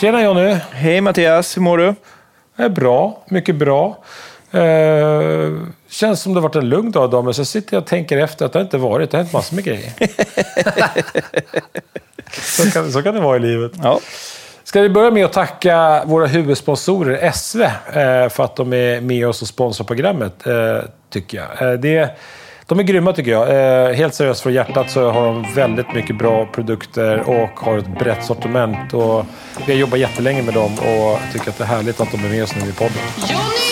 Tjena Jonny! Hej Mattias, hur mår du? Det är bra, mycket bra. Eh, känns som det har varit en lugn dag idag, men så sitter jag och tänker efter att det inte varit. Det har hänt massor med grejer. så, kan, så kan det vara i livet. Ja. Ska vi börja med att tacka våra huvudsponsorer SV eh, för att de är med oss och sponsrar programmet, eh, tycker jag. Eh, det, de är grymma tycker jag. Eh, helt seriöst från hjärtat så har de väldigt mycket bra produkter och har ett brett sortiment. Och vi har jobbat jättelänge med dem och tycker att det är härligt att de är med oss nu i podden.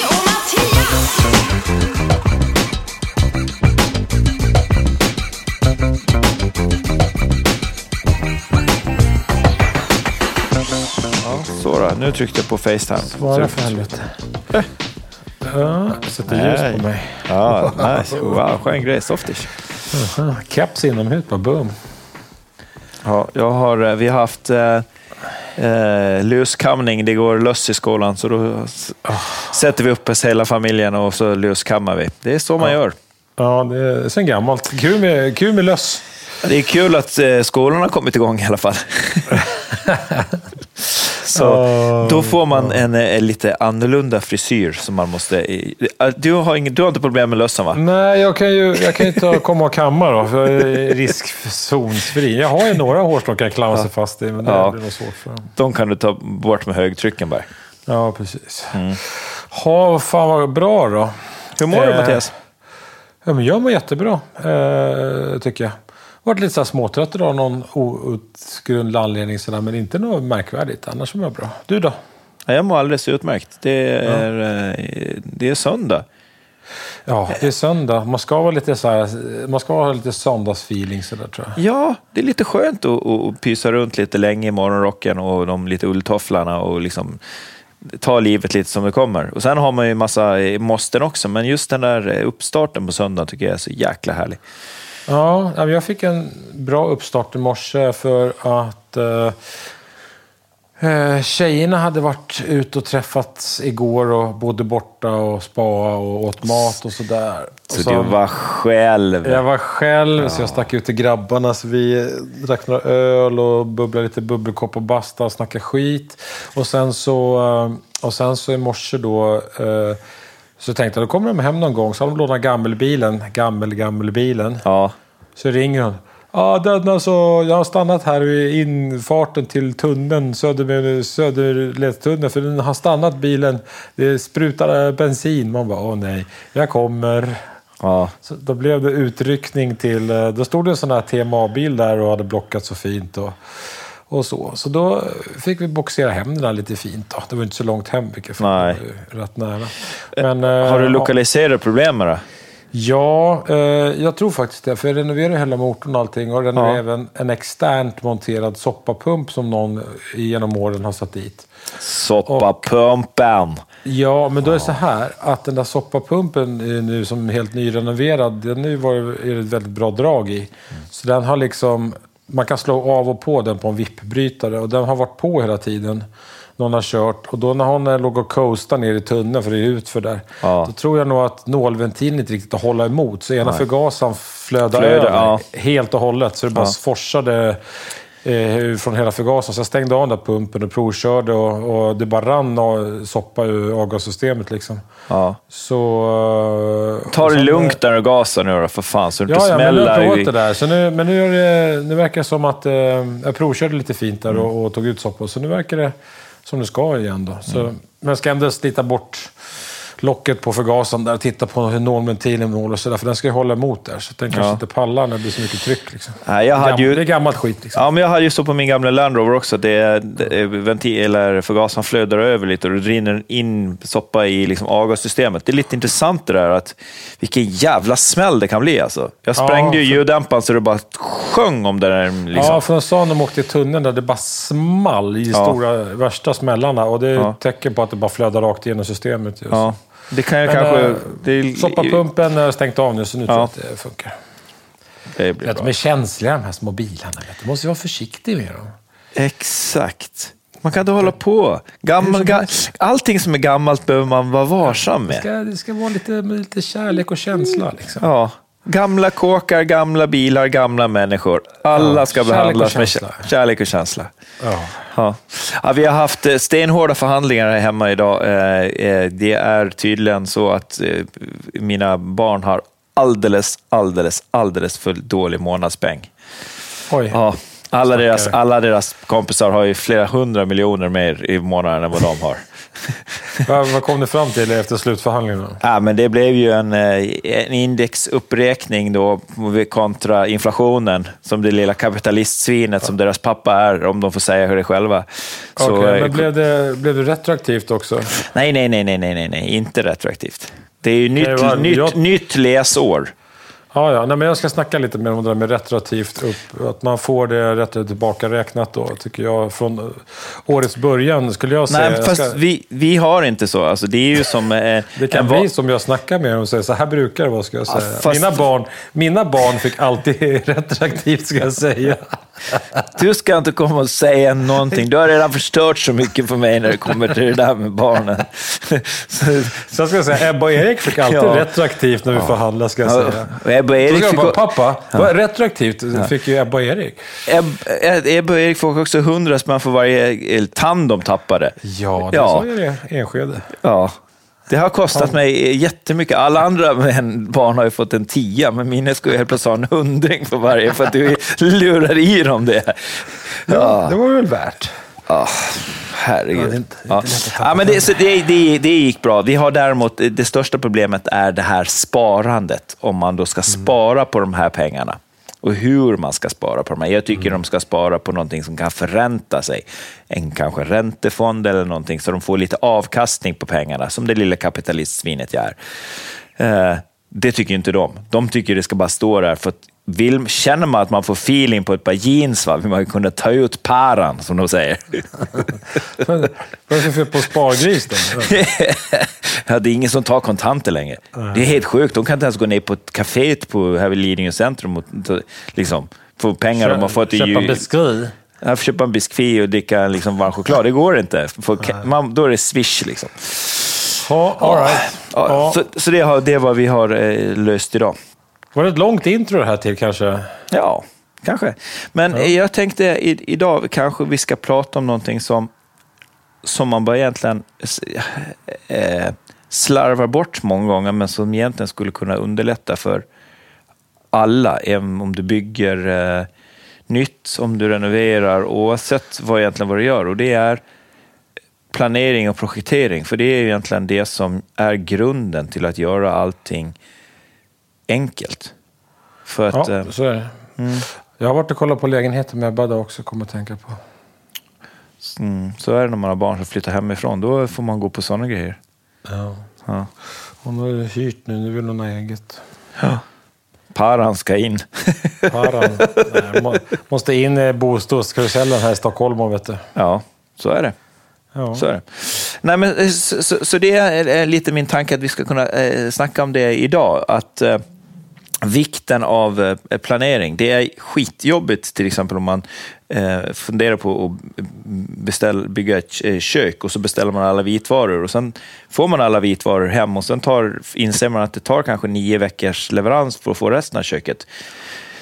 Och Mattias! Så då, nu tryckte jag på Facetime. Svara för helvete. Ja, sätter ljus på mig. Ja, nice. Wow, skön grej. Softish. Keps inomhus, bara boom. Ja, jag har, eh, vi har haft eh, eh, luskamning. Det går löss i skolan, så då s- sätter vi upp oss hela familjen och så luskammar vi. Det är så man gör. Ja, det är sen gammalt. Kul med, kul med löss. Det är kul att eh, skolan har kommit igång i alla fall. Så Ja, då får man en, eh, lite annorlunda frisyr som man måste... eh, Du har, ingen, du har inte problem med lössen va? Nej, jag kan ju jag kan ju inte komma och kamma då, för jag är riskzonsfri. Jag har ju några hårstrån jag klamrar sig fast i, men det Ja. blir nog svårt för dem. De kan du ta bort med högtrycken bara. Ja, precis. Mm. Ha, fan vad bra då. Hur mår du Eh, Mattias? Ja, men jag mår jättebra, eh, tycker jag. Varit lite så småtrött idag av någon outgrundlig anledning, sådär, men inte något märkvärdigt. Annars mår jag bra. Du då? Ja, Jag mår alldeles utmärkt. Det är, eh, det är söndag. Ja, det är söndag. Man ska vara lite så här, man ska ha lite söndagsfeeling sådär tror jag. Ja, det är lite skönt att, att pysa runt lite länge i morgonrocken och de lite ulltofflarna och liksom ta livet lite som det kommer. Och Sen har man ju massa eh, måsten också, men just den där uppstarten på söndag tycker jag är så jäkla härlig. Ja, ja, jag fick en bra uppstart i morse för att eh, eh, tjejerna hade varit ute och träffats igår och bodde borta och spa och åt mat och sådär. Så, så- du var själv. Jag var själv, så jag stack ut till grabbarna. Så vi drack några öl och bubblade lite bubbelkopp och basta och snackade skit. Och sen så, eh, och sen så i morse då eh, så tänkte jag då kommer de hem någon gång. Så har de lånat gammelbilen, gammel, gammelbilen. Ja. Så ringer hon. Ja, den alltså, jag har stannat här vid infarten till tunneln, Söder, Söderledstunneln, för den har stannat bilen. Det sprutar bensin. Man bara, åh nej, jag kommer. ja. Så då blev det utryckning till... eh, Då stod det en sån här TMA-bil där och hade blockat så fint. Och, och så. Så då fick vi boxera hem den där lite fint. Då. Det var inte så långt hem, vilket Nej. var rätt nära. Men, eh, Har du ja. lokaliserat problemen då? Ja, eh, jag tror faktiskt det. För jag renoverar hela motorn och allting. Och renoverar Ja. även en externt monterad soppapump som någon genom åren har satt dit. Soppapumpen. Ja, men då är det så här att den där soppapumpen är nu som är helt nyrenoverad, den är, var, är det ett väldigt bra drag i. Så den har liksom, man kan slå av och på den på en vippbrytare och den har varit på hela tiden. Någon har kört och då när hon låg och coastade ner i tunneln, för det är utför där, Ja. då tror jag nog att nålventilen inte riktigt att hålla emot. Så ena förgasaren flödade Flödade, över ja. helt och hållet. Så det bara Ja. forsade eh, från hela förgasaren. Så jag stängde av den där pumpen och provkörde och, och det bara rann och soppa ur avgassystemet. Liksom. Ja. Så... eh, Ta det lugnt när du gasar nu då, för fan, så du inte Ja, ja, men nu har jag smäller. provat i- det där. Så nu, men nu, det, nu verkar det som att... Eh, jag provkörde lite fint där och, och tog ut soppa. Så nu verkar det som det ska igen då. Så, Men jag ska ändå slita bort locket på förgasaren där och titta på hur nålventilen nål och sådär. För den ska ju hålla emot där. Så den kanske Ja. inte pallar när det blir så mycket tryck. Liksom. Nej, jag hade Gam- ju- Det är gammalt skit liksom. Ja, men jag hade ju så på min gamla Land Rover också. Det, det, ventil, eller förgasaren flödar över lite och det rinner in soppa i liksom avgassystemet. Det är lite intressant det där att vilken jävla smäll det kan bli. Alltså. Jag sprängde Ja, ju för- ljuddämparen så det bara sjöng om det där. Liksom. Ja, för de sa när de åkte i tunneln där det bara small i Ja. stora värsta smällarna. Och det är Ja. ett tecken på att det bara flödar rakt igenom systemet. Just. Ja, det kan jag Men, kanske... eh, Det, Soppapumpen har stängt av nu, så nu tror jag Ja. att det funkar. det blir bra. de är känsliga de här små bilarna. Du måste vara försiktig med dem. Exakt. Man kan inte hålla på. Gammal, ga, allting som är gammalt behöver man vara varsam Det med. ska, det ska vara lite, lite kärlek och känsla. Liksom. Ja, Gamla kåkar, gamla bilar, gamla människor. Alla Ja, ska och behandlas med känsla. kärlek och känsla. Ja. Ja. Ja, vi har haft eh, stenhårda förhandlingar här hemma idag. Eh, eh, Det är tydligen så att mina barn har alldeles, alldeles, alldeles för dålig månadspeng. Oj. Ja, alla, deras, alla deras kompisar har ju flera hundra miljoner mer i månaden än vad de har. Vad, kom ni fram till efter slutförhandlingarna? Ja, men det blev ju en, eh, en indexuppräkning då kontra inflationen, som det lilla kapitalistsvinet som deras pappa är, om de får säga hur det själva. Så, Okej, eh, men blev det, blev det retroaktivt också? nej, nej, nej, nej, nej, nej, nej, inte retroaktivt. Det är ju nytt, Det var- nytt, jag- nytt läsår. Ja, ja. Nej, men jag ska snacka lite mer om det där med retroaktivt upp. Att man får det rätt tillbaka räknat då, tycker jag. Från eh, årets början skulle jag säga. Nej, fast ska, vi, vi har inte så. Alltså, det är ju som... Eh, det kan en va- bli som jag snackar med och säger, så här brukar det vara, ska jag säga. fast- Mina, barn, mina barn fick alltid retroaktivt, ska jag säga. Du ska inte komma och säga någonting. Du har redan förstört så mycket för mig när det kommer till det där med barnen. Jag ska säga, Ebba och Erik fick alltid Ja. retroaktivt när vi förhandlade, ska jag ja, säga. och Ebba och Erik fick, bara, pappa, vad retroaktivt fick ju Ebba och Erik. Eb- eh, Ebba och Erik fick också hundra spänn för varje eh, tand de tappade. Ja, det Ja. är det Enskede. Ja. Det har kostat mig jättemycket. Alla andra barn har ju fått en tia, men mina ska ju helt plötsligt ha en hundring för varje för att du lurar i dem det. Ja. Det var väl värt. Ah, herregud. Ja, inte- ja. Ja, men det, så det, det, det gick bra. Vi har däremot, det största problemet är det här sparandet, om man då ska spara på de här pengarna. Och hur man ska spara på de här. Jag tycker de ska spara på någonting som kan förränta sig. En kanske räntefond eller någonting, så de får lite avkastning på pengarna, som det lilla kapitalistsvinet jag är. Eh, det tycker inte de. De tycker det ska bara stå där. För att vill, känner man att man får feeling på ett par jeans, va, vill man kunna ta ut paran, som de säger. Vad är det för på spargris då? ja, det är ingen som tar kontanter längre. Det är helt sjukt. De kan inte ens gå ner på ett café på, här vid Lidingö centrum och liksom, få pengar de har fått i Köpa jul. biskri. Ja, köpa en biskvi och dricka liksom varm choklad. Det går inte. Man, då är det swish. Liksom. Ja, all right. Ja, Ja. Så, så det, har, det är vad vi har eh, löst idag. Var det ett långt intro det här till kanske? Ja, kanske. Men jag tänkte i, idag kanske vi ska prata om någonting som, som man bara egentligen eh, slarvar bort många gånger, men som egentligen skulle kunna underlätta för alla, även om du bygger eh, nytt, om du renoverar, oavsett vad egentligen vad du gör. Och det är planering och projektering, för det är egentligen det som är grunden till att göra allting enkelt. För att, Ja, eh, så är det. Jag har varit och kollat på lägenheter med Ebba också, kommer att tänka på. Mm, så är det när man har barn som flyttar hemifrån. Då får man gå på sådana grejer. Ja. Ja. Hon har hyrt nu, nu vill hon ha eget. Paran ska in. Paran. Nej, må, måste in i bostadskarusellen här i Stockholm, vet du. ja, så är det. Ja. Så, är det. Nej, men, eh, så, så, så det är är lite min tanke att vi ska kunna eh, snacka om det idag. Att eh, Vikten av eh, planering. Det är skitjobbigt till exempel om man eh, funderar på att beställ, bygga ett eh, kök och så beställer man alla vitvaror och sen får man alla vitvaror hem och sen tar, inser man att det tar kanske nio veckors leverans för att få resten av köket.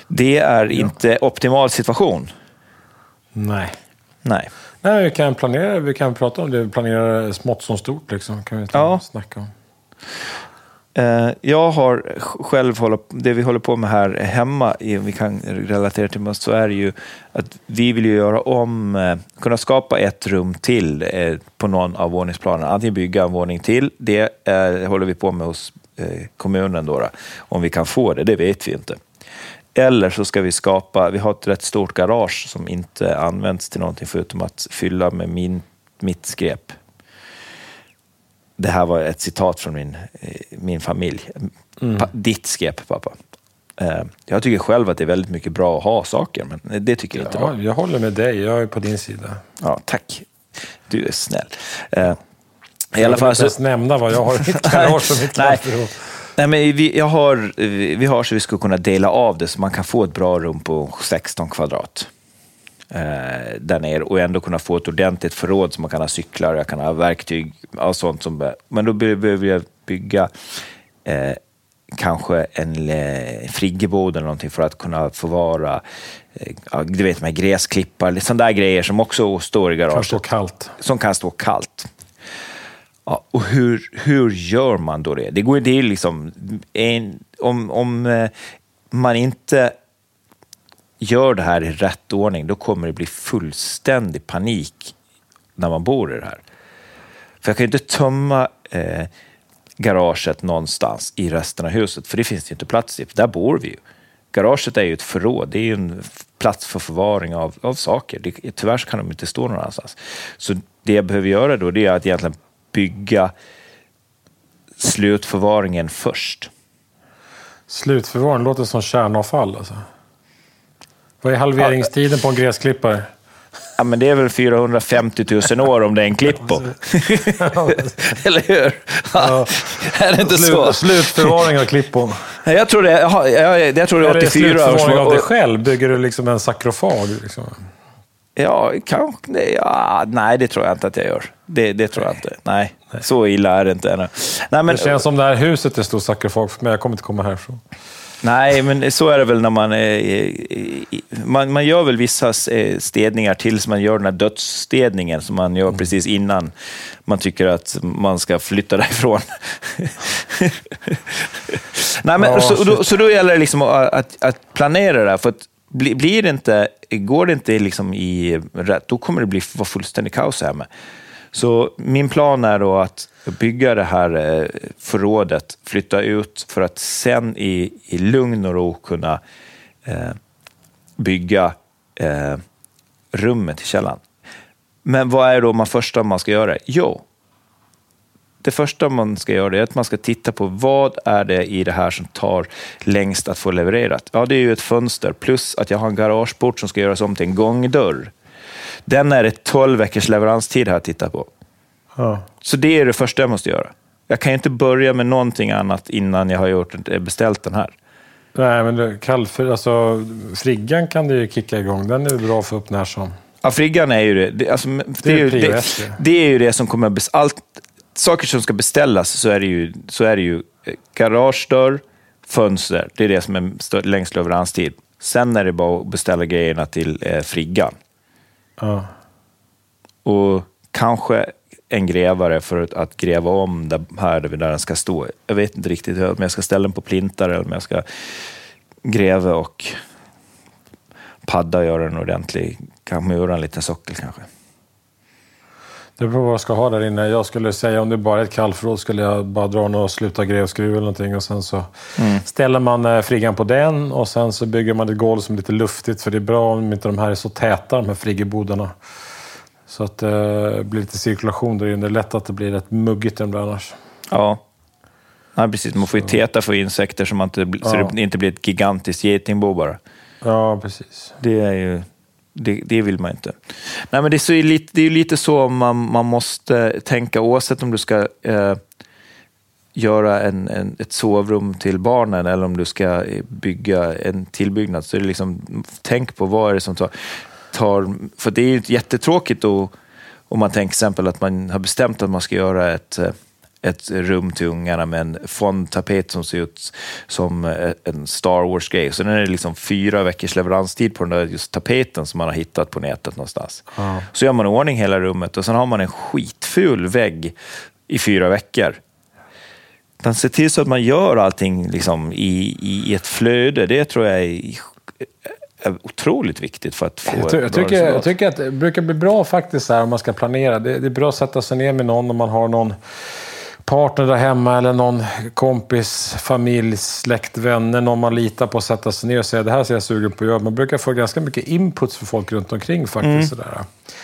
Det är inte optimal situation. Nej. Nej. Nej, vi kan planera, vi kan prata om det. Planera smått som stort liksom. Kan vi Ja. snacka om. Eh, jag har själv, hålla- det vi håller på med här hemma, om vi kan relatera till oss, så är det ju att vi vill ju göra om, eh, kunna skapa ett rum till eh, på någon av våningsplanerna. Antingen bygga en våning till, det håller vi på med hos kommunen då. Om vi kan få det, det vet vi inte. Eller så ska vi skapa, vi har ett rätt stort garage som inte används till någonting förutom att fylla med min, mitt skräp. Det här var ett citat från min, min familj. Pa, ditt skräp, pappa. Eh, Jag tycker själv att det är väldigt mycket bra att ha saker, men det tycker inte Ja, jag. jag håller med dig, jag är på din sida. Ja, tack. Du är snäll. Eh, I alla jag vill inte ens nämna vad jag har i mitt garage och mitt klassrum. Nej, men vi, jag har, vi har så vi ska kunna dela av det så man kan få ett bra rum på 16 kvadrat. Eh, där nere och ändå kunna få ett ordentligt förråd så man kan ha cyklar, jag kan ha verktyg och sånt. Som, men då be- behöver jag bygga eh, kanske en eh, friggebod eller någonting för att kunna förvara eh, du vet, med gräsklippar, sådana där grejer som också står i Kan garaget stå kallt. som kan stå kallt. Ja, och hur, hur gör man då det? Det går är liksom en, om, om eh, man inte gör det här i rätt ordning, då kommer det bli fullständig panik när man bor i det här. För jag kan ju inte tömma eh, garaget någonstans i resten av huset, för det finns det ju inte plats i. För där bor vi ju. Garaget är ju ett förråd, det är ju en plats för förvaring av, av saker. Det, tyvärr så kan de inte stå någon annanstans. Så det jag behöver göra då, det är att egentligen bygga slutförvaringen först. Slutförvaring låter som kärnavfall. Alltså. Vad är halveringstiden på en gräsklippare? Ja, men det är väl 450 000 år om det är en klippo. Eller hur? Ja. Är det inte så? Slut, slutförvaring av klippon. Nej, Jag tror det, jag, jag, jag tror det Är är det 84 år. slutförvaring av dig själv? Bygger du liksom en sakrofag? Liksom? Ja, kanske. Ja, nej, det tror jag inte att jag gör. Det, det tror jag inte. Nej, så illa är det inte ännu. Nej, men, Det känns som det här huset är stor sakrofag för mig. Jag kommer inte komma härifrån. Nej, men så är det väl när man... eh, Man, man gör väl vissa eh, städningar tills man gör den här dödsstädningen som man gör precis innan man tycker att man ska flytta därifrån. nej, men, Ja, så, då, så då gäller det liksom att, att, planera det här. För att bli- blir det inte, går det inte liksom i rätt, då kommer det bli vara fullständig kaos här med. Så min plan är då att bygga det här eh, förrådet, flytta ut för att sen i, i lugn och ro kunna eh, bygga eh, rummet i källaren. Men vad är då man första man ska göra? Jo, det första man ska göra är att man ska titta på vad är det i det här som tar längst att få levererat. Ja, det är ju ett fönster plus att jag har en garageport som ska göras om till en gångdörr. Den är det 12 veckors leveranstid här att titta på. Ja. Så det är det första jag måste göra. Jag kan ju inte börja med någonting annat innan jag har gjort, beställt den här. Nej, men det, kallfri, alltså, friggan kan du ju kicka igång. Den är bra för upp när som. Ja, friggan är ju det. Det, alltså, det, är, ju, det, det är ju det som kommer... Allt, saker som ska beställas så är det ju, så är det ju eh, garagedörr, fönster. Det är det som är längst leveranstid. Sen är det bara att beställa grejerna till eh, friggan. Ja. Och kanske en grävare för att, gräva om där, här där den ska stå. Jag vet inte riktigt om jag ska ställa den på plintar eller om jag ska gräva och padda och göra en ordentlig. Kanske göra en liten sockel kanske. Det beror på vad jag ska ha där inne. Jag skulle säga om det bara är ett kallförråd skulle jag bara dra några sluta grävskruv eller någonting och sen så ställer man eh, friggan på den och sen så bygger man ett golv som är lite luftigt för det är bra om inte de här är så täta de här friggebodarna. Så att eh, det blir lite cirkulation där inne. Det är lätt att det blir rätt muggigt där annars. Ja. ja, precis. Man får ju täta för insekter så, man inte, så Ja. det inte blir ett gigantiskt getingbo bara. Ja, precis. Det, är ju, det, det vill man inte. Nej, men det, är så ju lite, det är lite så man, man måste tänka, oavsett om du ska eh, göra en, en, ett sovrum till barnen eller om du ska eh, bygga en tillbyggnad. Så är det liksom, tänk på vad är det som tar... tar för det är ju jättetråkigt då, om man tänker till exempel att man har bestämt att man ska göra ett eh, ett rum till ungarna med en fondtapet som ser ut som eh, en Star Wars-grej. Så den är det liksom fyra veckors leveranstid på den där just tapeten som man har hittat på nätet någonstans. Ja. Så gör man i ordning hela rummet och sen har man en skitful vägg i fyra veckor. Man ser till så att man gör allting liksom i, i ett flöde. Det tror jag är, är otroligt viktigt för att få Jag, ty- jag, tycker, jag tycker att det brukar bli bra faktiskt här, om man ska planera. Det, det är bra att sätta sig ner med någon om man har någon partner där hemma eller någon kompis, familj, släkt, vänner, någon man litar på att sätta sig ner och säga det här ser jag sugen på att göra. Man brukar få ganska mycket inputs för folk runt omkring faktiskt. Sådär.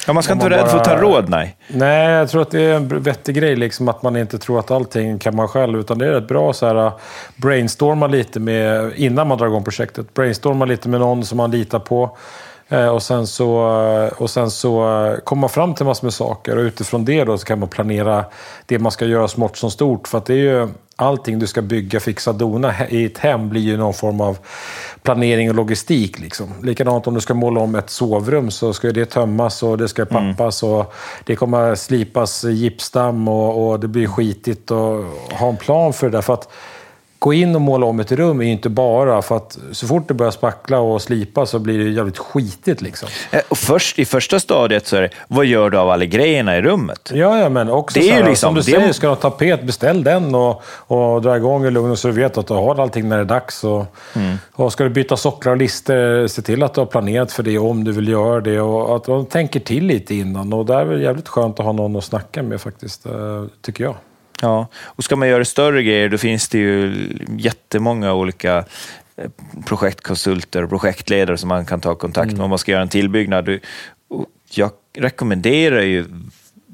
Ja, man ska om inte vara rädd för att ta råd, nej. Nej, jag tror att det är en vettig grej, liksom, att man inte tror att allting kan man själv. Utan det är rätt bra så här, brainstorma lite med, innan man drar igång projektet. Brainstorma lite med någon som man litar på. Eh, och sen så, och sen så kommer man fram till massor med saker och utifrån det då så kan man planera det man ska göra smått som stort. För att det är ju allting du ska bygga, fixa, dona i ett hem blir ju någon form av planering och logistik. Liksom. Likadant om du ska måla om ett sovrum så ska det tömmas och det ska pappas och det kommer slipas gipsdamm och, och det blir skitigt och ha en plan för det där. För att gå in och måla om ett rum är ju inte bara för att så fort det börjar spackla och slipa så blir det jävligt skitigt. Liksom. Eh, Och först, I första stadiet så är det, vad gör du av alla grejerna i rummet? Ja, ja, men också Det är här, liksom- som du det- säger, ska du ha tapet, beställ den och, och dra igång i lugn och så du vet att du har allting när det är dags. Och, Mm. och ska du byta socklar och lister, se till att du har planerat för det om du vill göra det och att de tänker till lite innan. Och där är det jävligt skönt att ha någon att snacka med faktiskt, eh, tycker jag. Ja, och ska man göra större grejer då finns det ju jättemånga olika eh, projektkonsulter och projektledare som man kan ta kontakt med om man ska göra en tillbyggnad. Jag rekommenderar ju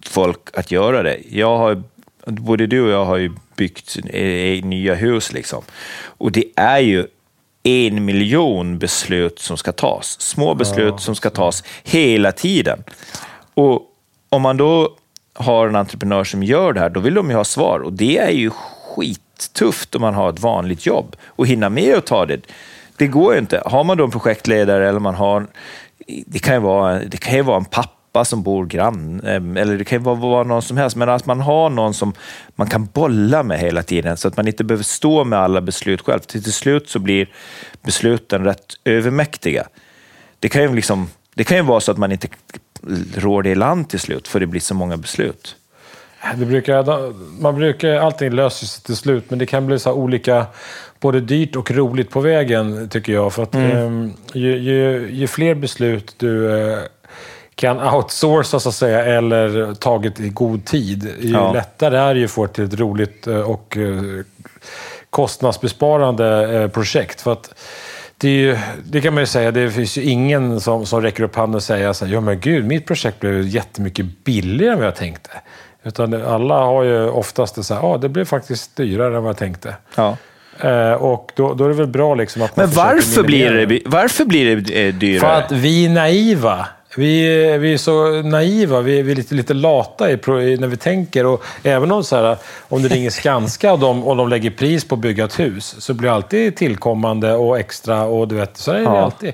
folk att göra det. Jag har, både du och jag har ju byggt eh, nya hus. Liksom. Och det är ju en miljon beslut som ska tas. Små beslut som ska tas hela tiden. Och om man då har en entreprenör som gör det här, då vill de ju ha svar. Och det är ju skittufft om man har ett vanligt jobb och hinna med att ta det. Det går ju inte. Har man då en projektledare eller man har... Det kan ju vara, det kan ju vara en pappa som bor grann, ehm, eller det kan ju vara, vara någon som helst, men att man har någon som man kan bolla med hela tiden så att man inte behöver stå med alla beslut själv. Till, till slut så blir besluten rätt övermäktiga. Det kan ju, liksom, det kan ju vara så att man inte rår det i land till slut, för det blir så många beslut. Det brukar, man brukar, allting löser sig till slut, men det kan bli så olika, både dyrt och roligt på vägen, tycker jag. För att Mm. eh, ju, ju, ju fler beslut du eh, kan outsourca, så att säga, eller tagit i god tid, ju Ja. lättare är det att få till ett roligt eh, och eh, kostnadsbesparande projekt. För att det, ju, det kan man ju säga, det finns ju ingen som, som räcker upp handen och säger så här, ja men gud, mitt projekt blev jättemycket billigare än vad jag tänkte. Utan alla har ju oftast det så här, ja det blev faktiskt dyrare än vad jag tänkte. Ja. Eh, och då, då är det väl bra liksom att man Men varför blir, det, varför blir det eh, dyrare? För att vi är naiva. Vi, är- vi är så naiva, vi är, vi är lite, lite lata i, när vi tänker. Och även om, så här, om det ringer Skanska och de, och de lägger pris på att bygga ett hus, så blir det alltid tillkommande och extra. och du vet, Så är det Ja. alltid.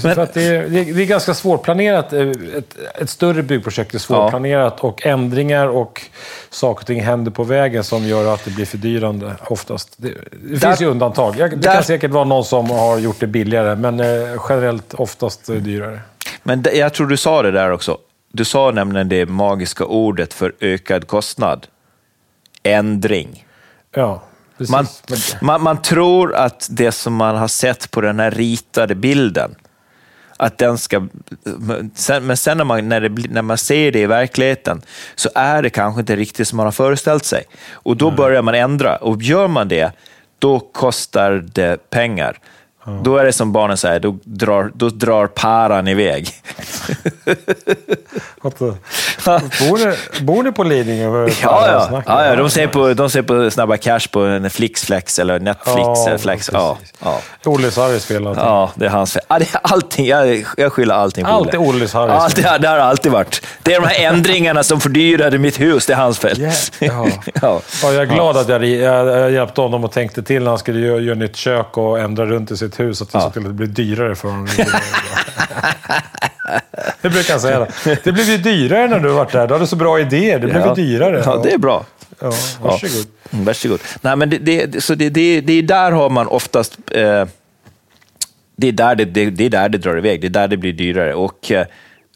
för att det, är, det, är, det är ganska svårplanerat. eh, Ett, ett större byggprojekt är svårplanerat och ändringar och saker och ting händer på vägen som gör att det blir fördyrande oftast. Det, det Där- finns ju undantag. Det där- kan säkert vara någon som har gjort det billigare, men eh, generellt oftast eh, dyrare. Men jag tror du sa det där också. Du sa nämligen det magiska ordet för ökad kostnad. Ändring. Ja, precis. Man, man, man tror att det som man har sett på den här ritade bilden, att den ska... Men sen när man, när, det, när man ser det i verkligheten så är det kanske inte riktigt som man har föreställt sig. Och då börjar man ändra. Och gör man det, då kostar det pengar. Då är det som barnen säger, då drar, då drar paran iväg. Eh, bor, ni, bor ni på Lidingö? Ja, ja. ja, ja de, ser på, de ser på Snabba Cash på en Flixflex eller Netflix. Ja, eller Flex. Ja, ja. Olle Harrys fel allting. Ja, det är hans fel. Ja, det är allting. Jag, jag skyller allting på Allt Olle. Olles Harrys Ja, det, det har alltid varit. Det är de här ändringarna som fördyrade mitt hus. Det är hans fel. Yeah. Ja. ja. Ja, jag är glad att jag, jag, jag hjälpte honom och tänkte till när han skulle göra, göra nytt kök och ändra runt i sitt hus. Att det Ja. att det blev dyrare för honom. det brukar han säga. Det blev ju dyrare när du var där. Du hade så bra idéer. Det blev Ja. ju dyrare. Ja, det är bra. Ja, varsågod. Mm, varsågod. Nej, men det, det, så det, det, det är där har man oftast... Eh, det, är där det, det, det är där det drar iväg. Det är där det blir dyrare. Och eh,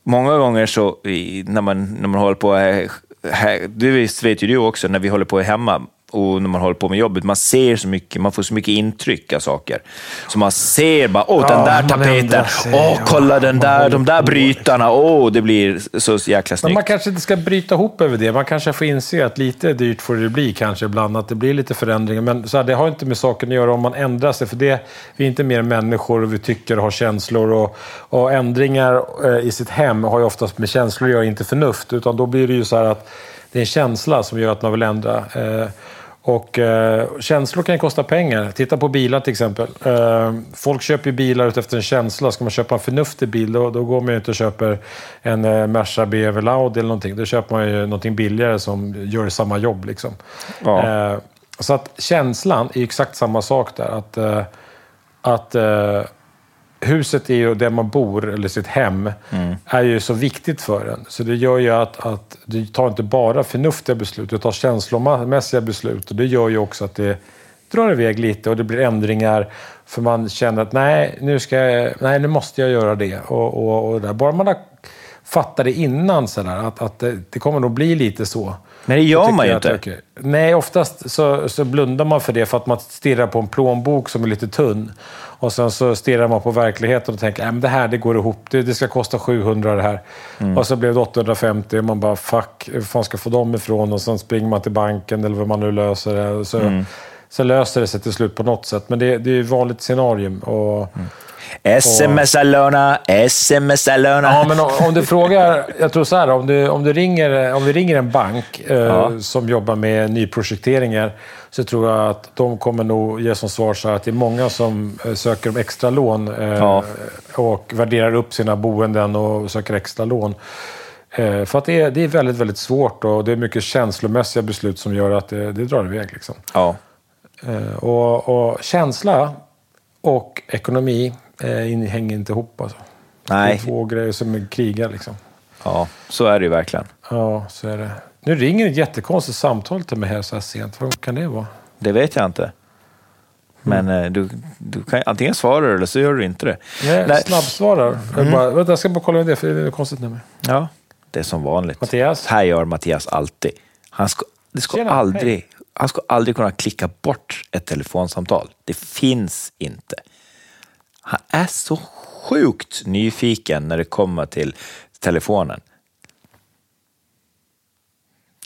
många gånger så, när, man, när man håller på... Eh, här, det vet vet ju du också, när vi håller på hemma och när man håller på med jobbet, man ser så mycket, man får så mycket intryck av saker. Så man ser bara, åh, den Ja, där tapeten, sig. åh, Ja, kolla den man där, de där brytarna, åh, det blir så jäkla Men snyggt. man kanske inte ska bryta ihop över det. Man kanske får inse att lite dyrt får det bli kanske ibland. Att det blir lite förändringar. Men så här, det har inte med saken att göra om man ändrar sig. För det, vi är inte mer människor och vi tycker och har känslor. Och, och ändringar eh, i sitt hem har ju oftast med känslor att göra, inte förnuft. Utan då blir det ju så här att det är en känsla som gör att man vill ändra. Eh, och eh, känslor kan ju kosta pengar. Titta på bilar till exempel. Eh, folk köper ju bilar efter en känsla. Ska man köpa en förnuftig bil, då, då går man ju inte och köper en eh, Merca, BMW, eller Audi eller någonting. Då köper man ju någonting billigare som gör samma jobb. Liksom. Ja. Eh, så att känslan är ju exakt samma sak där. Att, eh, att eh, huset är ju där man bor, eller sitt hem, är ju så viktigt för en. Så det gör ju att, att du tar inte bara förnuftiga beslut, du tar känslomässiga beslut. Och det gör ju också att det, drar iväg lite och det blir ändringar för man känner att nej, nu, ska jag, nej, nu måste jag göra det. Och, och, och där. Bara man har fattat det innan, så där, att, att det, det kommer nog bli lite så. Men det gör man ju att inte. okej. Nej, oftast så, så blundar man för det för att man stirrar på en plånbok som är lite tunn. Och sen så stirrar man på verkligheten och tänker att det här det går ihop. Det, det ska kosta 700 det här. Mm. Och så blev det 850 och man bara fuck, hur fan ska jag få dem ifrån? Och sen springer man till banken eller vad man nu löser det. Så, Mm. så löser det sig till slut på något sätt. Men det, det är ju ett vanligt scenarium. Och, Mm. Sms-låna, sms-låna. Ja, men om, om du frågar... Jag tror så här, om, du, om, du ringer, om vi ringer en bank eh, Ja. som jobbar med nyprojekteringar så tror jag att de kommer nog ge som svar så här att det är många som eh, söker om extra lån eh, Ja. och värderar upp sina boenden och söker extra lån. Eh, för att det är, det är väldigt, väldigt svårt och det är mycket känslomässiga beslut som gör att det, det drar iväg. Liksom. Ja. Eh, och, och känsla och ekonomi eh, in- hänger inte ihop. Alltså. Det är Nej, två grejer som krigar liksom. ja, så är det ju verkligen. Ja, så är det. Nu ringer ett jättekonstigt samtal till mig här så här sent. Vad kan det vara? Det vet jag inte. Men eh, du, du kan antingen svara eller så gör du inte det. Jag Nej. snabbsvarar. Jag, bara, jag ska bara kolla med det, för det är ett konstigt nummer. Ja, det är som vanligt. Mattias? Här gör Mattias alltid. Han ska, det ska Tjena, aldrig, han ska aldrig kunna klicka bort ett telefonsamtal. Det finns inte. Han är så sjukt nyfiken när det kommer till telefonen.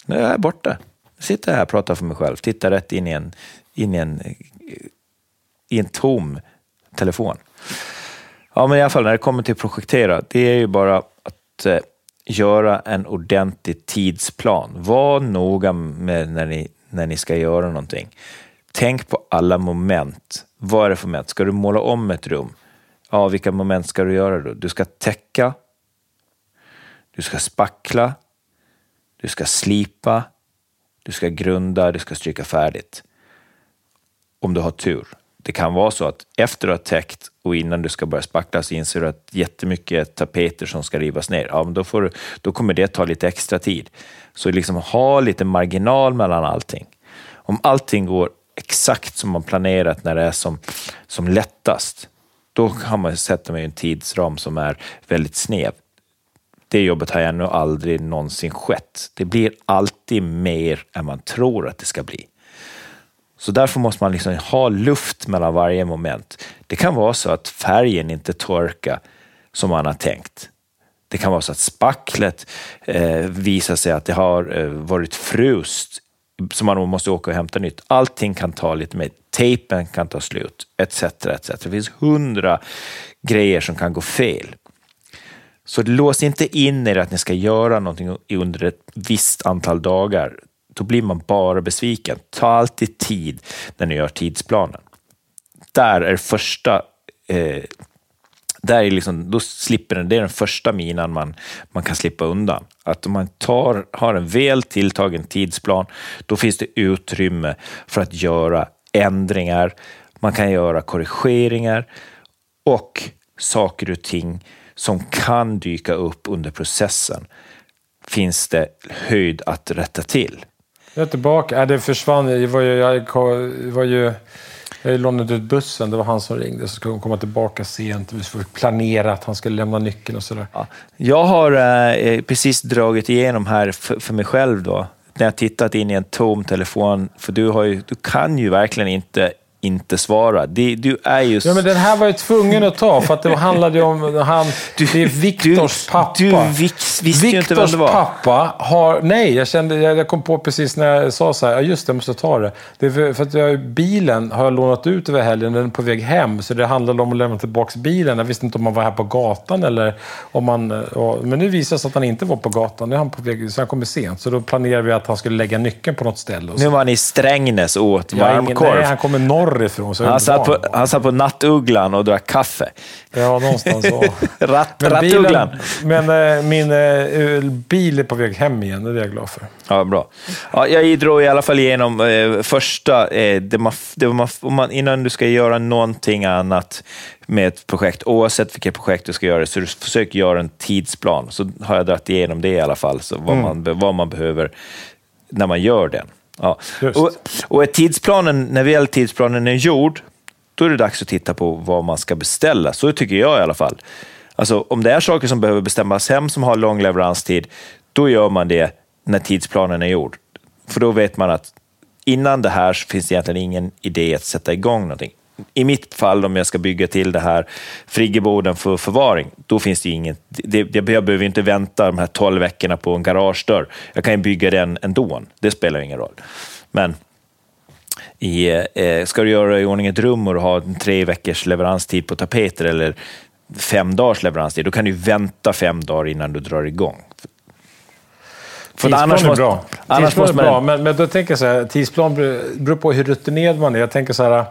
Nu är jag borta. Jag sitter här och pratar för mig själv. Tittar rätt in i en, in i en, i en tom telefon. Ja, men i alla fall när det kommer till projektera, det är ju bara att eh, göra en ordentlig tidsplan. Var noga med när ni, när ni ska göra någonting. Tänk på alla moment. Vad är det för moment? Ska du måla om ett rum? Ja, vilka moment ska du göra då? Du ska täcka, du ska spackla, du ska slipa, du ska grunda, du ska stryka färdigt om du har tur. Det kan vara så att efter att du har täckt och innan du ska börja spackla så inser du att jättemycket tapeter som ska rivas ner, ja, men då, får du, då kommer det ta lite extra tid. Så liksom ha lite marginal mellan allting. Om allting går exakt som man planerat när det är som, som lättast, då kan man sätta mig i en tidsram som är väldigt snäv. Det jobbet har ännu aldrig någonsin skett. Det blir alltid mer än man tror att det ska bli. Så därför måste man liksom ha luft mellan varje moment. Det kan vara så att färgen inte torkar som man har tänkt. Det kan vara så att spacklet eh, visar sig att det har eh, varit frust, som man måste åka och hämta nytt. Allting kan ta lite mer. Tejpen kan ta slut, etc. etc. Det finns hundra grejer som kan gå fel. Så lås inte in er att ni ska göra någonting under ett visst antal dagar. Då blir man bara besviken. Ta alltid tid när ni gör tidsplanen. Där är första... Eh, där är liksom, då slipper den, det är den första minan man, man kan slippa undan. Att om man tar, har en väl tilltagen tidsplan, då finns det utrymme för att göra ändringar. Man kan göra korrigeringar och saker och ting som kan dyka upp under processen finns det höjd att rätta till. Jag är tillbaka. Äh, det försvann. Det var ju, jag det var ju... Jag lånade ut bussen. Det var han som ringde. Så skulle hon komma tillbaka sent. Vi skulle planera att han skulle lämna nyckeln och sådär. Ja. Jag har eh, eh precis dragit igenom här för, för mig själv då, när jag tittat in i en tom telefon, för du, har ju, du kan ju verkligen inte inte svara. Det, du är ju... Ja, men den här var jag tvungen att ta för att det handlade ju om han... det är Viktors du- pappa. du vis- visste ju inte vem Viktors det var. pappa har... Nej, jag, kände, jag kom på precis när jag sa så här. Ja, just det, jag måste ta det. Det är för, för att jag, bilen har jag lånat ut över helgen. Den är på väg hem. Så det handlade om att lämna tillbaka bilen. Jag visste inte om han var här på gatan eller om han... Och, men nu visar det sig att han inte var på gatan. Nu är han på väg... Så han kommer sent. Så då planerade vi att han skulle lägga nyckeln på något ställe. Nu var han i Strängnäs och åt varmkorv. Nej, han kommer norrifrån. Så han, satt på, han satt på nattugglan och drack kaffe. Ja, någonstans så. Ratt, Men, rattugglan. bilen, men eh, min eh, bil är på väg hem igen, det är jag glad för. Ja, bra. Ja, jag drog i alla fall igenom eh, första, eh, det man, det man, om man, innan du ska göra någonting annat med ett projekt, oavsett vilket projekt du ska göra, så du försök göra en tidsplan. Så har jag dragit igenom det i alla fall, så vad, man, be- vad man behöver när man gör den. Ja. Och, och är tidsplanen, när väl tidsplanen är gjord, då är det dags att titta på vad man ska beställa. Så tycker jag i alla fall. Alltså, om det är saker som behöver bestämmas hem som har lång leveranstid, då gör man det när tidsplanen är gjord. För då vet man att innan det här finns det egentligen ingen idé att sätta igång någonting. I mitt fall, om jag ska bygga till det här friggeboden för förvaring, då finns det inget... Det, det, jag behöver inte vänta de här 12 veckorna på en garagedörr. Jag kan ju bygga den ändå. Det spelar ingen roll. Men i, eh, ska du göra i ordning ett rum och en tre veckors leveranstid på tapeter eller fem dagars leveranstid, då kan du vänta fem dagar innan du drar igång. För annars är bra. annars Tidsplan är bra, men, men då tänker jag så här, tidsplan beror på hur rutinerad man är. Jag tänker så här,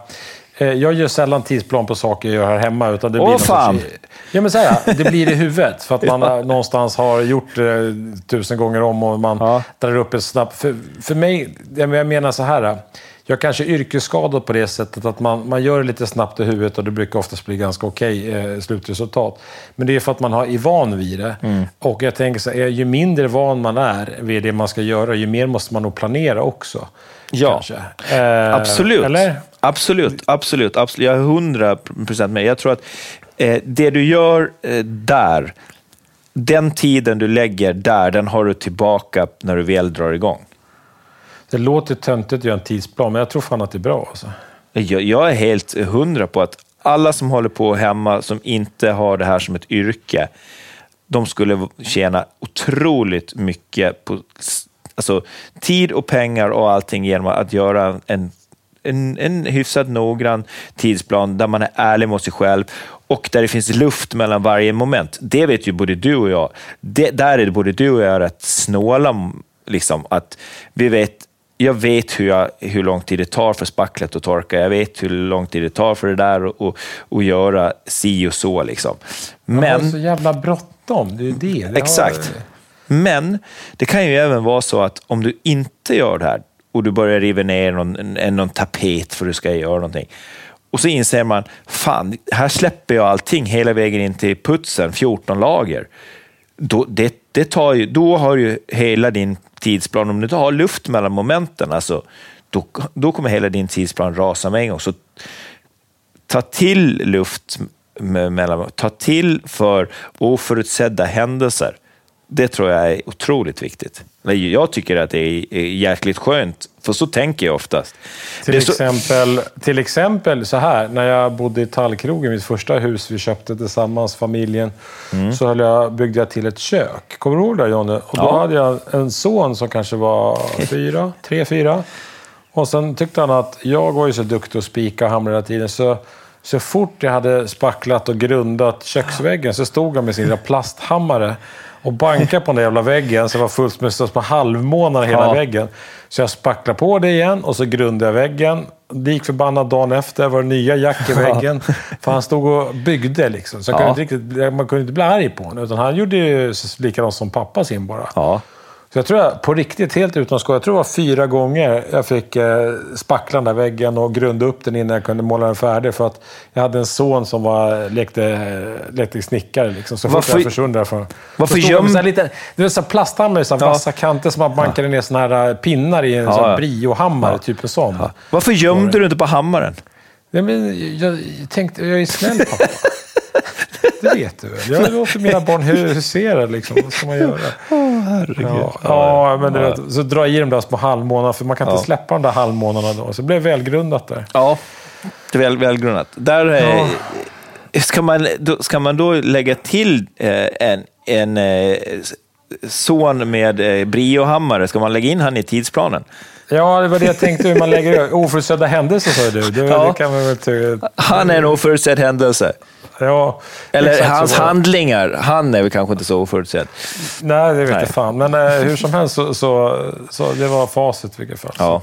jag gör sällan tidsplan på saker jag gör här hemma. Utan det blir Åh, fan! Sorts, ja, men så här, det blir i huvudet. För att man eh, någonstans har gjort det tusen gånger om och man Ja. drar upp ett snabbt... För, för mig, jag jag menar så här. Jag kanske är yrkesskadad på det sättet att man, man gör det lite snabbt i huvudet och det brukar oftast bli ganska okej eh, slutresultat. Men det är för att man har, är van vid det. Mm. Och jag tänker så här, ju mindre van man är vid det man ska göra, ju mer måste man nog planera också. Ja. Eh, Absolut. Eller? Absolut, absolut, absolut. Jag är hundra procent med. Jag tror att eh, det du gör eh, där, den tiden du lägger där, den har du tillbaka när du väl drar igång. Det låter töntigt att göra en tidsplan, men jag tror fan att det är bra. Alltså. Jag, jag är helt hundra på att alla som håller på hemma, som inte har det här som ett yrke, de skulle tjäna otroligt mycket på alltså, tid och pengar och allting genom att göra en, en, en hyfsat noggrann tidsplan där man är ärlig mot sig själv och där det finns luft mellan varje moment. Det vet ju både du och jag. Det, där är det både du och jag rätt snåla. Liksom, att vi vet jag vet hur, jag, hur lång tid det tar för spacklet att torka. Jag vet hur lång tid det tar för det där att och, och göra si och så. Liksom. Men... Jag har så jävla bråttom. Det är det. det exakt. Har... Men det kan ju även vara så att om du inte gör det här och du börjar riva ner någon, en, någon tapet för att du ska göra någonting. Och så inser man, fan, här släpper jag allting hela vägen in till putsen, 14 lager. Då, det, det tar ju, då har ju hela din tidsplan, om du inte har luft mellan momenten, alltså, då, då kommer hela din tidsplan rasa med en gång. Så ta till luft me- mellan, ta till för oförutsedda händelser. Det tror jag är otroligt viktigt. Jag tycker att det är jäkligt skönt, för så tänker jag oftast. Till, är så- exempel, till exempel så här, när jag bodde i Tallkrogen, mitt första hus vi köpte tillsammans, familjen, Mm. så höll jag, byggde jag till ett kök. Kommer du ihåg det Jonny? Och då Ja. hade jag en son som kanske var fyra, tre, fyra. Och sen tyckte han att jag var ju så duktig att spika och hamra hela tiden, så så fort jag hade spacklat och grundat köksväggen så stod han med sin lilla plasthammare och bankade på den där jävla väggen så det var fullt med små halvmånar hela Ja. väggen. Så jag spacklade på det igen och så grundade jag väggen. Det gick förbannat dagen efter, var det nya jack i väggen. För han stod och byggde liksom. Så Ja. kunde inte riktigt, man kunde inte bli arg på honom. Utan han gjorde ju likadant som pappa sin bara. Ja. Så jag tror jag, på riktigt, helt utan skoj, jag tror det var fyra gånger jag fick eh, spackla den där väggen och grunda upp den innan jag kunde måla den färdig. För att jag hade en son som var, lekte, eh, lekte snickare. Liksom. Så fort Varför- jag försvann därifrån. varför Så stod jag göm- med så här lite, Det var så plasthammare, här Ja. vassa kanter som man bankade ner såna här eh, pinnar i en Ja, sån ja. briohammare. Typ en sån. Varför gömde du inte på hammaren? Ja, men jag, jag tänkte, jag är snäll pappa. Det vet du väl? Jag låter mina barn husera liksom. Vad ska man göra? Ja, ja, men du vet, så dra i de där små halvmånaderna, för man kan inte Ja. släppa de där halvmånaderna då. Så det blev välgrundat där. Ja, det är väl, välgrundat. Där, eh, ska, man, då, ska man då lägga till eh, en, en eh, son med eh, briohammare, ska man lägga in han i tidsplanen? Ja, det var det jag tänkte hur man lägger. Oförutsedda händelser sa du. Det, Ja. det kan man väl. Han är en oförutsedd händelse. Ja, Eller hans handlingar, han är väl kanske inte så oförutsedd. Nej, det vet Nej. jag fan. Men eh, hur som helst så, så, så det var facit i vilket fall. Ja.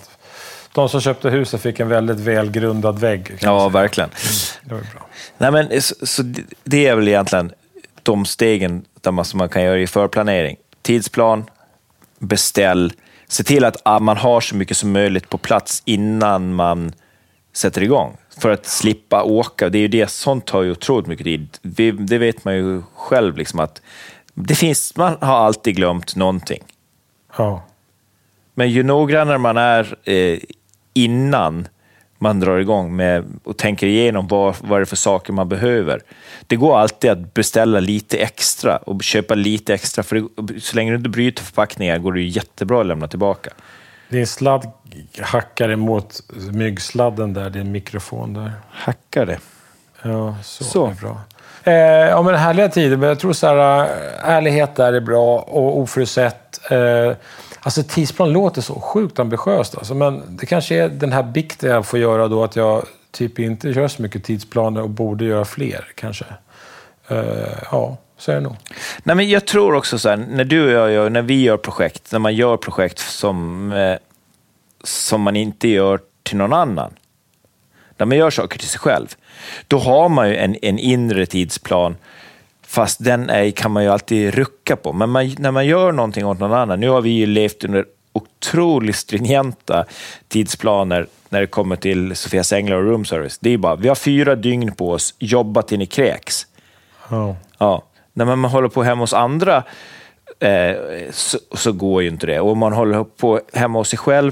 De som köpte huset fick en väldigt välgrundad vägg. Ja, säga. verkligen. Det var bra. Nej, men, så, så det- det är väl egentligen de stegen där man, som man kan göra i förplanering. Tidsplan, beställ, se till att ah, man har så mycket som möjligt på plats innan man sätter igång. För att slippa åka. Det är ju det, sånt tar ju otroligt mycket tid. Det, det vet man ju själv, liksom att det finns, man har alltid glömt någonting. Ja. Men ju noggrannare man är eh, innan man drar igång med och tänker igenom vad, vad det är för saker man behöver. Det går alltid att beställa lite extra och köpa lite extra, för det, så länge du inte bryter förpackningar går det jättebra att lämna tillbaka. Din sladd hackar emot myggsladden där, din mikrofon där. Hackar det. Ja, så, Så. är bra. Eh, ja, men härliga tider, men jag tror så här, äh, ärlighet där är bra och oförutsett. Eh, alltså tidsplan låter så sjukt ambitiöst, alltså, men det kanske är den här bikten jag får göra då, att jag typ inte gör så mycket tidsplaner och borde göra fler, kanske. Eh, ja, så är det nog. Nej, men jag tror också så här, när du och jag gör, när vi gör projekt, när man gör projekt som, eh, som man inte gör till någon annan, när man gör saker till sig själv, då har man ju en, en inre tidsplan, fast den är, kan man ju alltid rucka på. Men man, när man gör någonting åt någon annan, nu har vi ju levt under otroligt stringenta tidsplaner när det kommer till Sofias Änglar och Room Service. Det är bara, vi har fyra dygn på oss, jobba till ni kräks. Mm. Ja. När man håller på hemma hos andra eh, så, så går ju inte det. Och om man håller på hemma hos sig själv,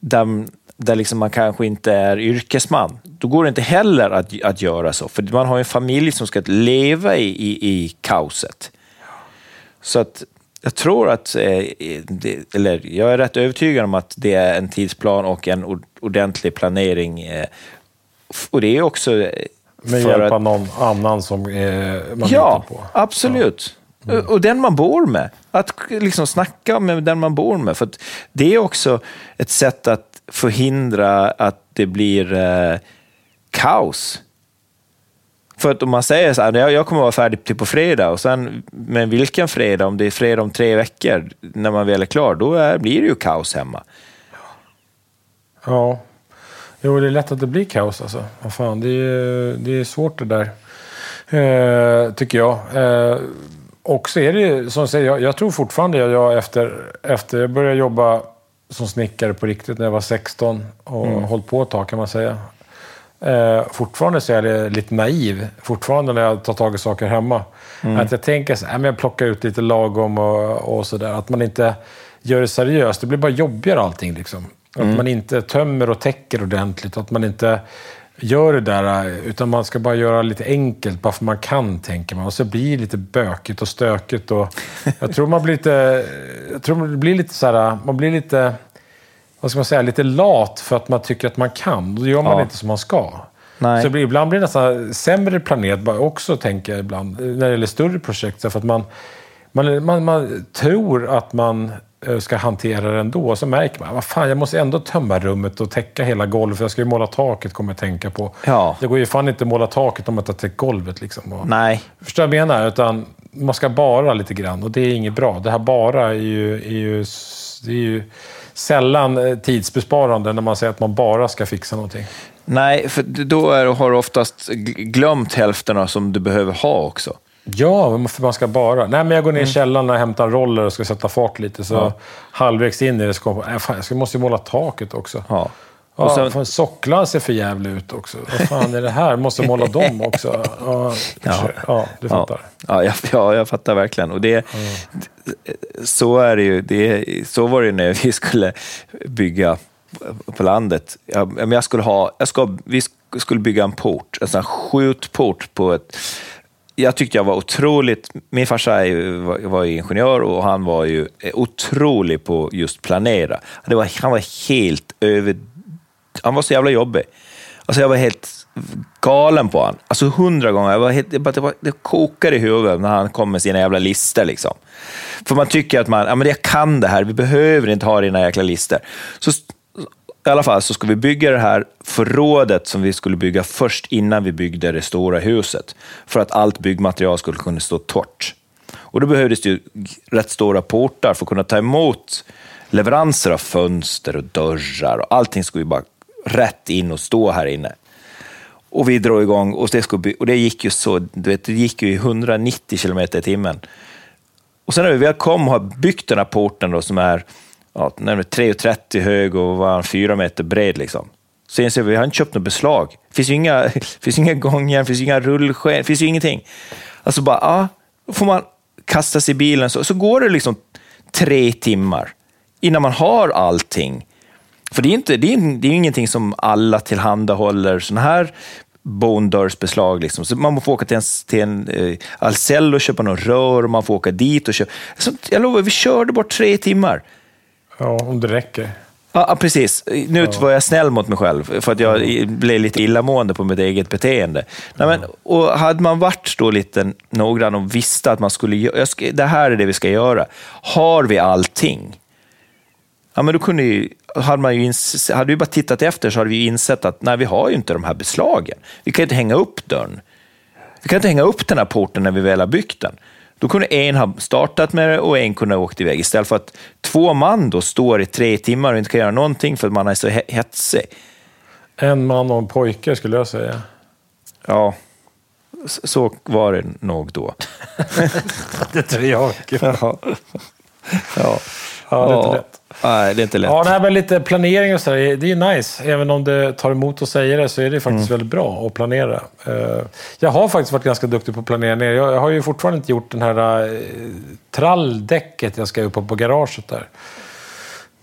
där, där liksom man kanske inte är yrkesman, då går det inte heller att, att göra så. För man har en familj som ska leva i, i, i kaoset. Så att jag tror att, eh, eller jag är rätt övertygad om att det är en tidsplan och en ordentlig planering. Eh, och det är också med hjälp att- av någon annan som eh, man Ja, litar på. absolut. Och den man bor med. Att liksom snacka med den man bor med. För det är också ett sätt att förhindra att det blir eh, kaos. För att om man säger så här, "Jag- jag kommer vara färdig till på fredag, och sen, men vilken fredag? Om det är fredag om tre veckor, när man väl är klar, då är, blir det ju kaos hemma. Ja. Jo, det är lätt att det blir kaos alltså. Vad fan, det är, det är svårt det där. Eh, tycker jag. Eh, och så är det som jag säger, jag, jag tror fortfarande jag, jag efter, efter jag började jobba som snickare på riktigt när jag var 16 och hållit på ett tag kan man säga. Eh, fortfarande så är jag lite naiv, fortfarande när jag tar tag i saker hemma. Att jag tänker så här, "Nej, men jag plockar ut lite lagom och, och sådär. Att man inte gör det seriöst. Det blir bara jobbigare allting. Liksom. Att man inte tömmer och täcker ordentligt. Att man inte gör det där, utan man ska bara göra lite enkelt, bara för man kan, tänker man. Och så blir det lite bökigt och stökigt. Och jag tror man blir lite... Jag tror man blir lite så här... Man blir lite vad ska man säga, lite lat för att man tycker att man kan. Då gör man Ja. inte som man ska. Nej. Så blir, ibland blir det nästan sämre planerat bara också, tänker jag ibland, när det gäller större projekt. För att man, man, man, man tror att man ska hantera det ändå. Och så märker man, vad fan, jag måste ändå tömma rummet och täcka hela golvet. Jag ska ju måla taket, kommer jag tänka på. Ja. Det går ju fan inte att måla taket om man inte har täckt golvet. Liksom. Och, Nej, Förstår du vad jag menar? Utan man ska bara lite grann och det är inget bra. Det här bara är ju, är ju, det är ju sällan eh, tidsbesparande när man säger att man bara ska fixa någonting. nej för då är, har du oftast gl- glömt hälften som du behöver ha också. Ja, för man ska bara. Nej, men jag går ner i källaren och hämtar roller och ska sätta fart lite. Så halvvägs in i det så kommer jag på, äh, jag måste ju måla taket också. Ja. Ja, Och sen- fan, socklarna ser för jävligt ut också. Vad fan är det här? Måste måla dem också. Ja, Ja. ja du fattar. Ja, jag, ja, jag fattar verkligen. Och det, Så är det ju. Det, så var det när vi skulle bygga på landet. Jag, jag skulle ha, jag ska, vi skulle bygga en port, en sån skjutport på ett... Jag tyckte jag var otroligt... Min farsa är ju, var, var ju ingenjör och han var ju otrolig på just planera. Det var, han var helt över... Han var så jävla jobbig. Alltså jag var helt galen på honom. Alltså hundra gånger. Jag var helt, det, det, var, det kokade i huvudet när han kom med sina jävla listor. Liksom. För man tycker att man, ja, men jag kan det här, vi behöver inte ha dina jäkla listor. Så i alla fall så ska vi bygga det här förrådet som vi skulle bygga först innan vi byggde det stora huset. För att allt byggmaterial skulle kunna stå torrt. Och då behövdes det ju rätt stora portar för att kunna ta emot leveranser av fönster och dörrar. Och allting skulle ju bara rätt in och stå här inne. Och vi drog igång och det, skulle och det gick ju så, du vet, det gick ju i 190 kilometer i timmen. Och sen när vi väl kom och har byggt den här porten då, som är ja, närmare 3,30 hög och var 4 meter bred, liksom. så inser vi att vi har inte köpt något beslag. Det finns ju inga, finns inga gångjärn, finns inga rullsken, det finns ju ingenting. Alltså bara, ja, då får man kasta sig i bilen, så, så går det liksom tre timmar innan man har allting. För det är, inte, det är, det är ingenting som alla tillhandahåller sådana här bondörrsbeslag. Liksom. Så man får åka till en, till en eh, Ahlsell och köpa några rör och man får åka dit och köpa. Så, jag lovar, vi körde bort tre timmar. Ja, om det räcker. Ja, ja, precis. Nu var jag snäll mot mig själv, för att jag blev lite illamående på mitt eget beteende. Nej, men, och hade man varit då lite noggrann och visste att man skulle jag ska, det här är det vi ska göra. Har vi allting? Ja, men då kunde ju, hade, man ju ins, hade vi bara tittat efter så hade vi ju insett att nej, vi har ju inte de här beslagen. Vi kan inte hänga upp dörren. Vi kan inte hänga upp den här porten när vi väl har byggt den. Då kunde en ha startat med det och en kunde ha åkt iväg. Istället för att två man då står i tre timmar och inte kan göra någonting för att man är så he- hetsig. En man och en pojke skulle jag säga. Ja, så var det nog då. Det tror jag. Ja, ja. Ja, det är inte lätt. Nej, det är inte lätt. Ja, nej, men lite planering och sådär, det är ju nice. Även om det tar emot att säga det så är det faktiskt väldigt bra att planera. Eh, Jag har faktiskt varit ganska duktig på att planera ner. Jag har ju fortfarande inte gjort den här eh, tralldäcket jag ska upp på garaget där.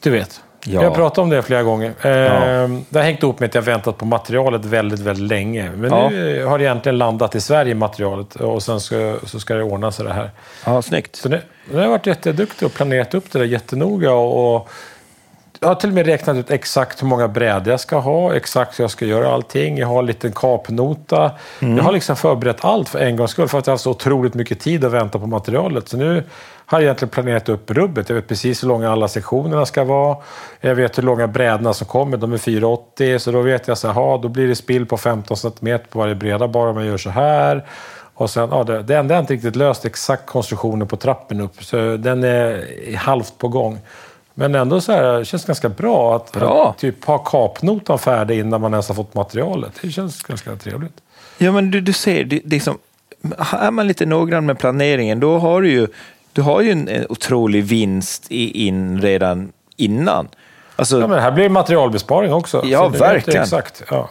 Du vet. Ja. Jag har pratat om det flera gånger. Eh, Det har hängt ihop med att jag väntat på materialet väldigt, väldigt länge. Men Ja. nu eh, har det egentligen landat i Sverige, materialet. Och sen ska, så ska det ordna sig det här. Ja, snyggt. Så nu, nu har jag varit jätteduktig och planerat upp det där jättenoga. Och, och jag har till och med räknat ut exakt hur många brädor jag ska ha, exakt hur jag ska göra allting. Jag har en liten kapnota. Jag har liksom förberett allt för en gångs skull, för att jag har så otroligt mycket tid att vänta på materialet. Så nu har egentligen planerat upp rubbet. Jag vet precis hur långa alla sektionerna ska vara. Jag vet hur långa brädorna som kommer. De är 4,80 så då vet jag så här, då blir det spill på 15 cm på varje breda bara om jag gör så här. Och sen, ja, det, det enda jag inte riktigt löst exakt konstruktionen på trappen upp, så den är halvt på gång. Men ändå så här, det känns ganska bra att, Bra. att typ ha kapnotan färdig innan man ens har fått materialet. Det känns ganska trevligt. Ja, men du, du ser, det, det är som, är man lite noggrann med planeringen, då har du ju, du har ju en, en otrolig vinst i, in redan innan. Alltså, Ja, men här blir materialbesparing också. Ja, verkligen. Exakt, ja.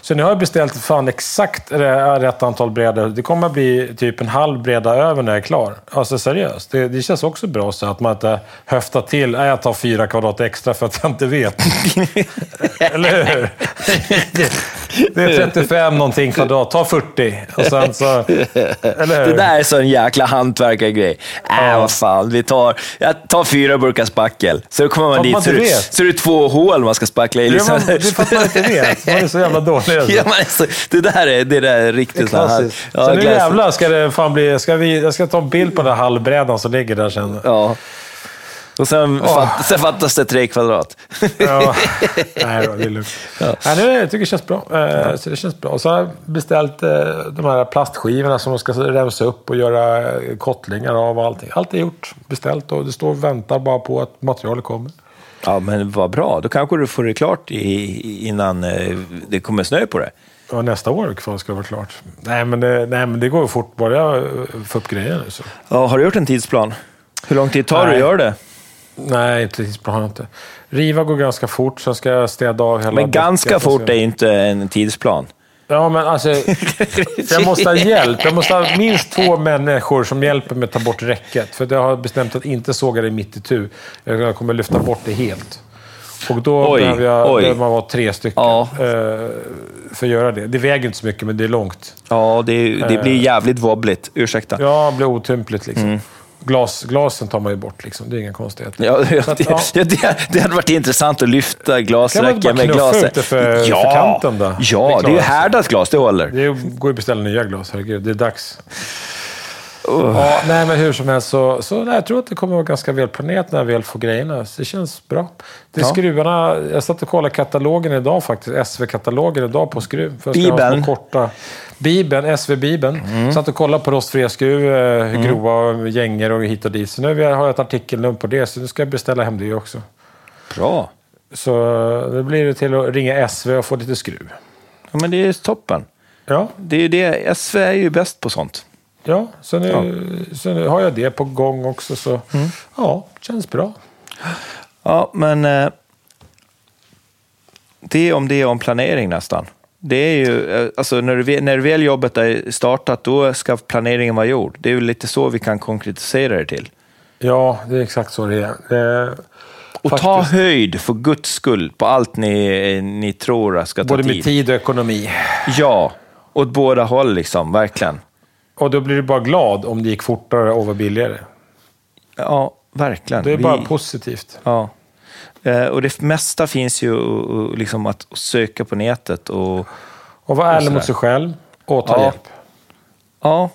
Så nu har jag beställt fan exakt rä- rätt antal brädor. Det kommer att bli typ en halv breda över när jag är klar. Alltså seriöst. Det, det känns också bra så att man inte höftar till. Nej, jag tar fyra kvadrat extra för att jag inte vet. Eller hur? Det, det är 35 någonting kvadrat. Ta 40. Och sen så... Eller hur? Det där är så en jäkla hantverkargrej. Äh, vad fan, vi tar, jag tar fyra burkar spackel. Så då kommer man dit, man så, är det- vet. så är det två hål man ska spackla i. Det, Liksom. man, det är för att man inte vet. Man är så jävla dålig. Alltså. Ja, man är så, det där är, det där är riktigt så här. Klassiskt. Ja, så nu jävlar ska det fan bli... Ska vi, jag ska ta en bild på den här halvbrädan som ligger där sen. Ja. Och sen, fatt, sen fattas det tre kvadrat. Ja. Nej då, det är lugnt. Nej, nu, jag tycker det känns bra. Eh, Så det känns bra. Och så har jag beställt eh, de här plastskivorna som ska rensa upp och göra eh, kottlingar av och allting. Allt är gjort, beställt och det står och väntar bara på att materialet kommer. Ja, men vad bra. Då kanske du får det klart i, innan det kommer snö på det. Ja, nästa år ska det vara klart. Nej men, det, nej, men det går ju fort. Bara jag får upp grejer nu så. Ja, har du gjort en tidsplan? Hur lång tid tar det att göra det? Nej, inte tidsplan har jag inte. Riva går ganska fort, sen ska jag städa av hela Men ganska däcket och fort är inte en tidsplan. Ja, men alltså... jag måste ha hjälp. Jag måste ha minst två människor som hjälper mig att ta bort räcket. För jag har bestämt att inte såga det mitt i tu. Jag kommer lyfta bort det helt. Och då Oj, behöver, jag, behöver man vara tre stycken Ja. eh, för att göra det. Det väger inte så mycket, men det är långt. Ja, det, det blir jävligt wobbligt. Ursäkta. Ja, det blir otympligt liksom. Mm. Glas, glasen tar man ju bort liksom. Det är inga konstigheter. Ja, Så att, det, ja. ja, det, det hade varit intressant att lyfta Kan man glasräcken inte bara med knuffa ut det för- ja, för kanten då? Det Ja, det är ju härdat glas, det håller. Det går ju att beställa nya glas, herregud. Det är dags. Ja, nej, men hur som helst så, så nej, jag tror att det kommer att vara ganska välplanerat när jag väl får grejerna. Så det känns bra. Det Ja. skruvarna. Jag satt och kollade katalogen idag faktiskt. SV-katalogen idag på skruv. För Bibeln. Korta. Bibeln, SV-bibeln. Satt och kollade på rostfria skruv, eh, hur grova gänger och hit och dit. Så nu har jag ett artikelnummer på det, så nu ska jag beställa hem det också. Bra. Så eh, nu blir det till att ringa SV och få lite skruv. Ja, men det är toppen. Ja, Det är ju det. SV är ju bäst på sånt. Ja, så nu, så nu har jag det på gång också. Så ja, känns bra. Ja, men eh, det är om det är om planering nästan. Det är ju, eh, alltså när, du, när väl jobbet är startat, då ska planeringen vara gjord. Det är ju lite så vi kan konkretisera det till. Ja, det är exakt så det är. Det, Och ta Faktiskt. höjd för guds skull på allt ni, ni tror ska ta Både med tid. tid och ekonomi. Ja, åt båda håll liksom, verkligen. Och då blir du bara glad om det gick fortare och var billigare. Ja, verkligen. Det är Vi- bara positivt. Ja. Eh, Och det mesta finns ju liksom att söka på nätet. Och, Och vara ärlig mot sig själv och ta Ja. hjälp. ja,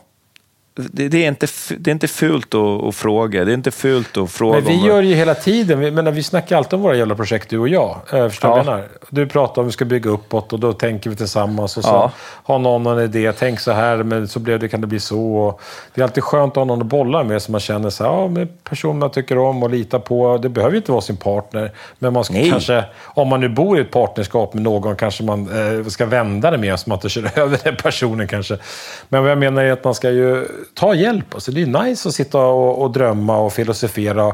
det, det, är inte, det är inte fult att, att fråga. Det är inte fult att fråga Men vi gör ju hela tiden, vi, menar, vi snackar alltid om våra jävla projekt, du och jag. Eh, förstår Ja. menar? Du pratar om att vi ska bygga uppåt och då tänker vi tillsammans. Och så Ja. har någon en idé, tänk så här, men så blev det, kan det bli så. Och det är alltid skönt att ha någon att bolla med som man känner så här, ja, men personen man tycker om och litar på. Det behöver ju inte vara sin partner, men man ska Nej. kanske, om man nu bor i ett partnerskap med någon, kanske man eh, ska vända det med så man inte kör över den personen kanske. Men vad jag menar är att man ska ju ta hjälp. Alltså, det är nice att sitta och, och drömma och filosofera.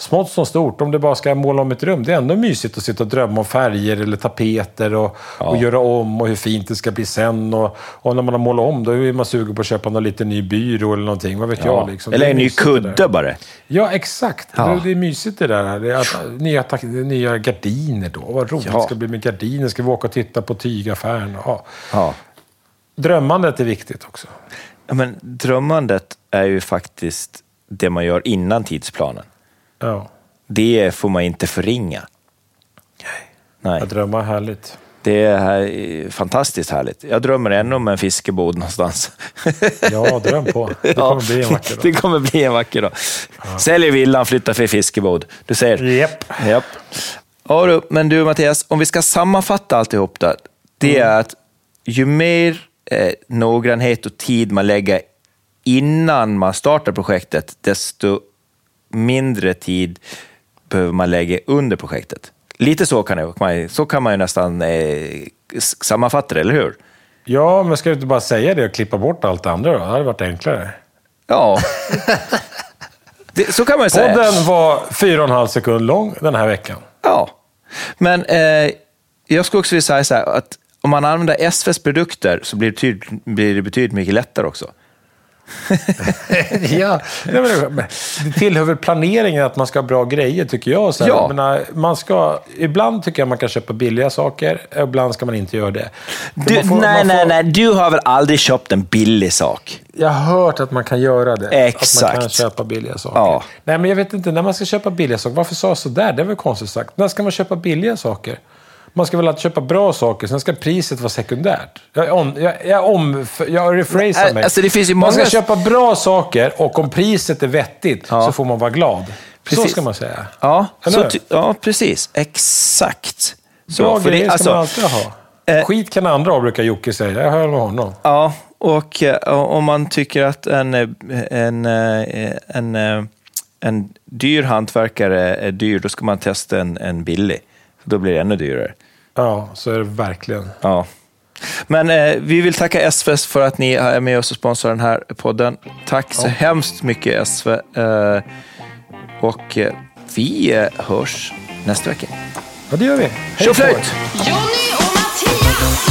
Smått som stort, om du bara ska måla om ett rum. Det är ändå mysigt att sitta och drömma om färger eller tapeter och, och göra om och hur fint det ska bli sen. Och, och när man har målat om, då är man sugen på att köpa någon liten ny byrå eller någonting. Vad vet Ja. jag? Liksom. Eller en ny kudde bara. Ja, exakt. Ja. Det, det är mysigt det där. Det är nya, nya gardiner då. Vad roligt Ja. det ska bli med gardiner. Ska vi åka och titta på tygaffären? Ja. Ja. Drömmandet är viktigt också. Ja, men drömmandet är ju faktiskt det man gör innan tidsplanen. Ja. Det får man inte förringa. Nej. Att drömma är härligt. Det är fantastiskt härligt. Jag drömmer ännu om en fiskebod någonstans. Ja, dröm på. Det kommer bli en vacker dag. Det kommer bli en vacker dag. Säljer villan, flyttar för fiskebod. Du ser. Japp. Ja, du, men du Mattias, om vi ska sammanfatta alltihop där. Det Mm. är att ju mer eh, noggrannhet och tid man lägger innan man startar projektet, desto mindre tid behöver man lägga under projektet. Lite så kan, ju- så kan man ju nästan eh, sammanfatta det, eller hur? Ja, men ska du inte bara säga det och klippa bort allt det andra då? Det hade varit enklare. Ja. det, så kan man ju säga. Podden var fyra och en halv sekund lång den här veckan. Ja, men eh, jag skulle också vilja säga så här att om man använder SVs produkter så blir det, tyd, blir det betydligt mycket lättare också. ja, det- tillhör väl planeringen att man ska ha bra grejer, tycker jag. Så Ja. menar, man ska, ibland tycker jag man kan köpa billiga saker, ibland ska man inte göra det. Du, får- nej, man nej, får- nej, du har väl aldrig köpt en billig sak? Jag har hört att man kan göra det. Att man Exakt. kan köpa billiga saker. Ja. Nej, men jag vet inte, när man ska köpa billiga saker, varför sa jag sådär? Det är väl konstigt sagt. När ska man köpa billiga saker? Man ska väl alltid köpa bra saker, sen ska priset vara sekundärt. Jag, om, jag, jag, om, jag rephrasar mig. alltså det finns ju Man ska många- köpa bra saker och om priset är vettigt Ja. så får man vara glad. Så Precis. ska man säga. Ja, så ja precis. Exakt. Så, Bra för det- grejer ska alltså, man alltid ha. eh, Skit kan andra ha, brukar Jocke säga. Jag hör med honom. Ja, och eh, om man tycker att en, eh, en, en, eh, en dyr hantverkare är dyr, då ska man testa en, en billig. Då blir det ännu dyrare. Ja, så är det verkligen. Ja. Men eh, vi vill tacka SV för att ni är med oss och sponsrar den här podden. Tack så hemskt mycket SV. Eh, och eh, vi eh, hörs nästa vecka. Ja, det gör vi. Hej. Tjoflöjt! Jonny och Mattias!